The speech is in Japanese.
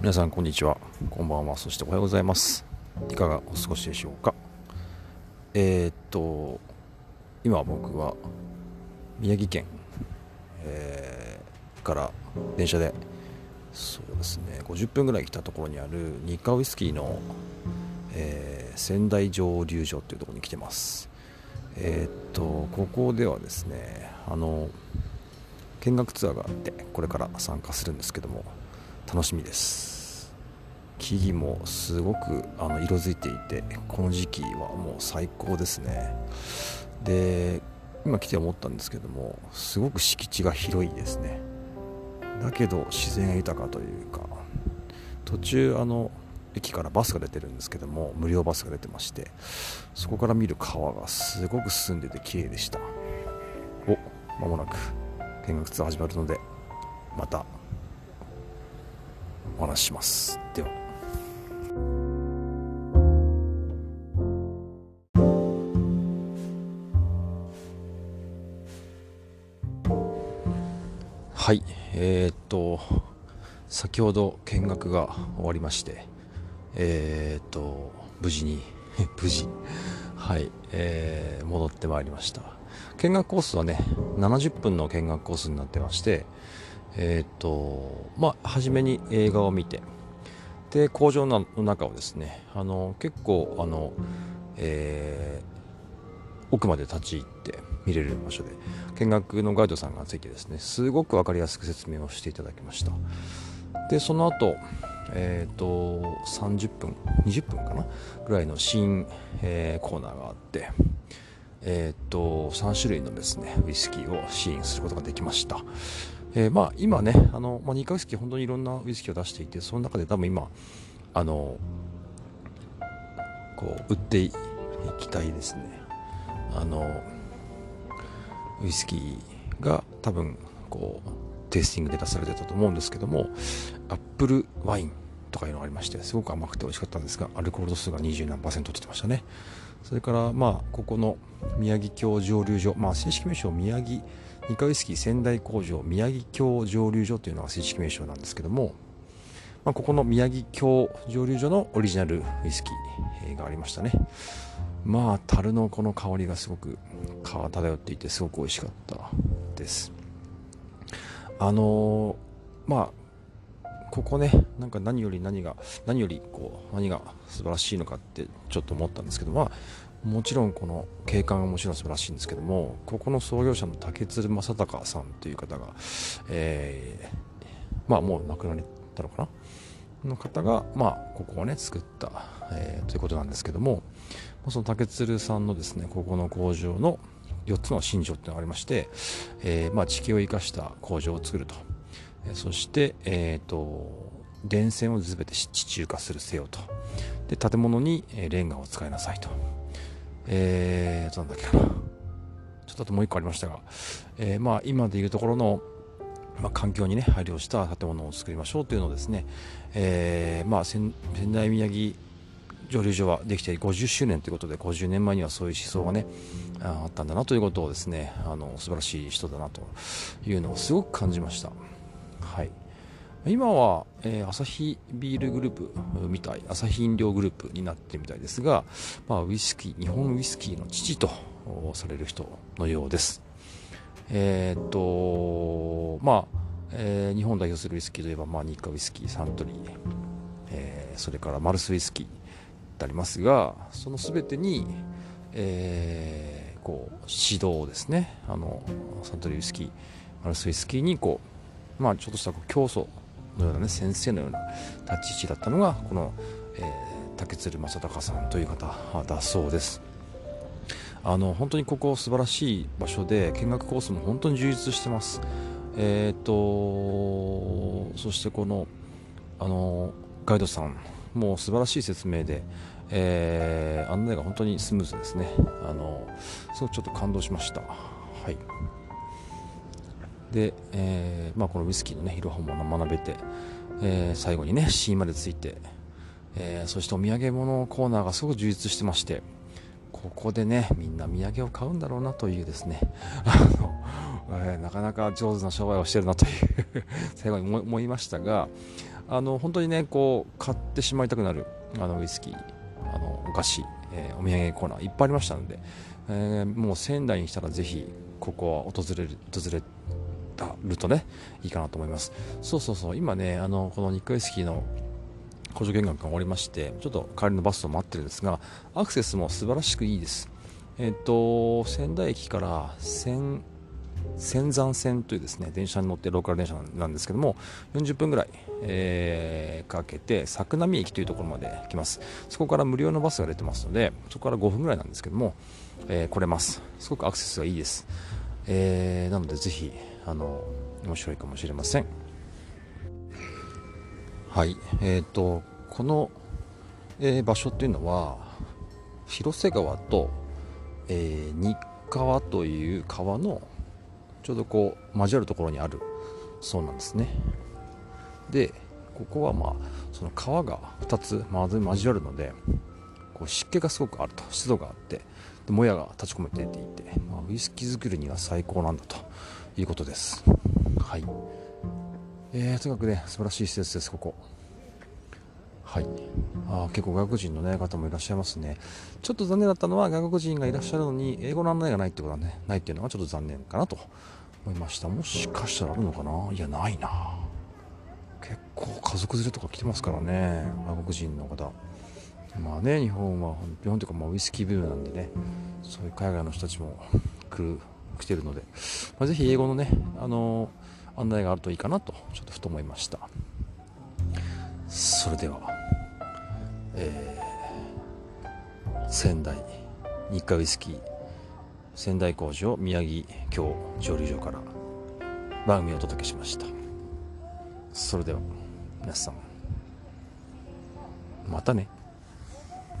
皆さんこんにちは。こんばんは。そしておはようございます。いかがお過ごしでしょうか。えー、っと今僕は宮城県、えー、から電車でそうですね50分ぐらい来たところにある日課ウイスキーの、えー、仙台蒸留所っていうところに来てます。えー、っとここではですねあの見学ツアーがあってこれから参加するんですけども楽しみです。木々もすごくあの色づいていてこの時期はもう最高ですね。で今来て思ったんですけどもすごく敷地が広いですね。だけど自然豊かというか途中あの駅からバスが出てるんですけども無料バスが出てましてそこから見る川がすごく進んでて綺麗でした。おまもなく見学ツアー始まるのでまたお話しします。では。えー、っと先ほど見学が終わりましてえー、っと無事に 無事。はい、えー、戻ってまいりました。見学コースはね70分の見学コースになってましてえっ、とまあ初めに映画を見てで工場の中をですねあの結構あの、えー、奥まで立ち入って見れる場所で。見学のガイドさんがついてですねすごく分かりやすく説明をしていただきました。でその後えーと、30分20分かな？ぐらいの新、えー、コーナーがあってえーと、3種類のですねウイスキーを試飲することができました、えー、まあ、今ねあの、まあ、ニカウイスキー本当にいろんなウイスキーを出していてその中で多分今あのこう売っていきたいですね。あのウイスキーが多分こうテイスティングで出されてたと思うんですけどもアップルワインとかいうのがありましてすごく甘くて美味しかったんですがアルコール度数が20何パーセントって言ってましたね。それからまあここの宮城郷蒸留所まあ正式名称宮城二階ウイスキー仙台工場宮城郷蒸留所というのが正式名称なんですけども、まあ、ここの宮城郷蒸留所のオリジナルウイスキーがありましたね。まあ樽のこの香りがすごく漂っていてすごく美味しかったです。あの、まあここねなんか何より何が何よりこう何が素晴らしいのかってちょっと思ったんですけどまあもちろんこの景観はもちろん素晴らしいんですけどもここの創業者の竹鶴正隆さんという方が、えー、まあもう亡くなったのかな？の方が、まあ、ここをね作った、えー、ということなんですけどもその竹鶴さんのですねここの工場の4つの新庄っていうのがありまして、えーまあ、地形を生かした工場を作ると。そして、えーと、電線を全て地中化するせよと。で建物にレンガを使いなさいと。えーとなんだっけかな。ちょっとあともう一個ありましたが、えー、まあ、今でいうところの、まあ、環境にね配慮した建物を作りましょうというのをですね、えー、まあ、仙台宮城蒸留所はできて50周年ということで50年前にはそういう思想がねあったんだなということをですねあの素晴らしい人だなというのをすごく感じました。はい、今は、えー、アサヒビールグループみたいアサヒ飲料グループになってみたいですが、まあ、ウイスキー日本ウイスキーの父とされる人のようですえー、っとまあ、えー、日本代表するウイスキーといえば、まあ、日課ウイスキーサントリー、えー、それからマルスウイスキーってありますがその全てに、えー、こう指導ですね。あのサントリーウイスキーマルスウイスキーにこうまあ、ちょっとした教祖のようなね先生のような立ち位置だったのがこの、えー、竹鶴正隆さんという方だそうです。あの本当にここ素晴らしい場所で見学コースも本当に充実してます。えっ、ー、とそしてこのあのガイドさんもう素晴らしい説明で、えー、案内が本当にスムーズですね。あのすごくちょっと感動しました。はい。で、えーまあ、このウイスキーのねいろはも学べて、えー、最後にねーまでついて、え、そしてお土産物コーナーがすごく充実してましてここでねみんな土産を買うんだろうなというですね。あの、えー、なかなか上手な商売をしてるなという 最後に思いましたがあの本当にねこう買ってしまいたくなるあのウイスキーあのお菓子、えー、お土産コーナーいっぱいありましたので、えー、もう仙台に来たらぜひここは訪れる訪れたるとねいいかなと思います。そうそうそう今ねあのこの日課ウイスキーの工場見学が終わりましてちょっと帰りのバスを待ってるんですがアクセスも素晴らしくいいです。えっ、と仙台駅から千仙山線というですね電車に乗ってローカル電車なんですけども40分ぐらい、えー、かけて作並駅というところまで来ます。そこから無料のバスが出てますのでそこから5分ぐらいなんですけども、えー、来れます。すごくアクセスがいいです、えー、なのでぜひあの面白いかもしれません。はい。えーと、この、えー、場所っていうのは広瀬川と、えー、日川という川のちょうどこう交わるところにあるそうなんですね。でここはまあその川が2つ交わるのでこう湿気がすごくあると。湿度があってでもやが立ち込めていて、まあ、ウイスキー作りには最高なんだということです。はい。えー、とにかくね素晴らしい施設ですここ。はい。あ結構外国人の、ね、方もいらっしゃいますね。ちょっと残念だったのは外国人がいらっしゃるのに英語の案内がないってことはねないっていうのはちょっと残念かなと思いました。もしかしたらあるのかな？いやないな。結構家族連れとか来てますからね外国人の方。まあね日本は日本というかまあウイスキーブームなんでねそういう海外の人たちも来る来てるので、まあ、ぜひ英語のねあの案内があるといいかなとちょっとふと思いました。それでは。えー、仙台日課ウイスキー仙台工場宮城京蒸留所から番組をお届けしました。それでは皆さんまたね。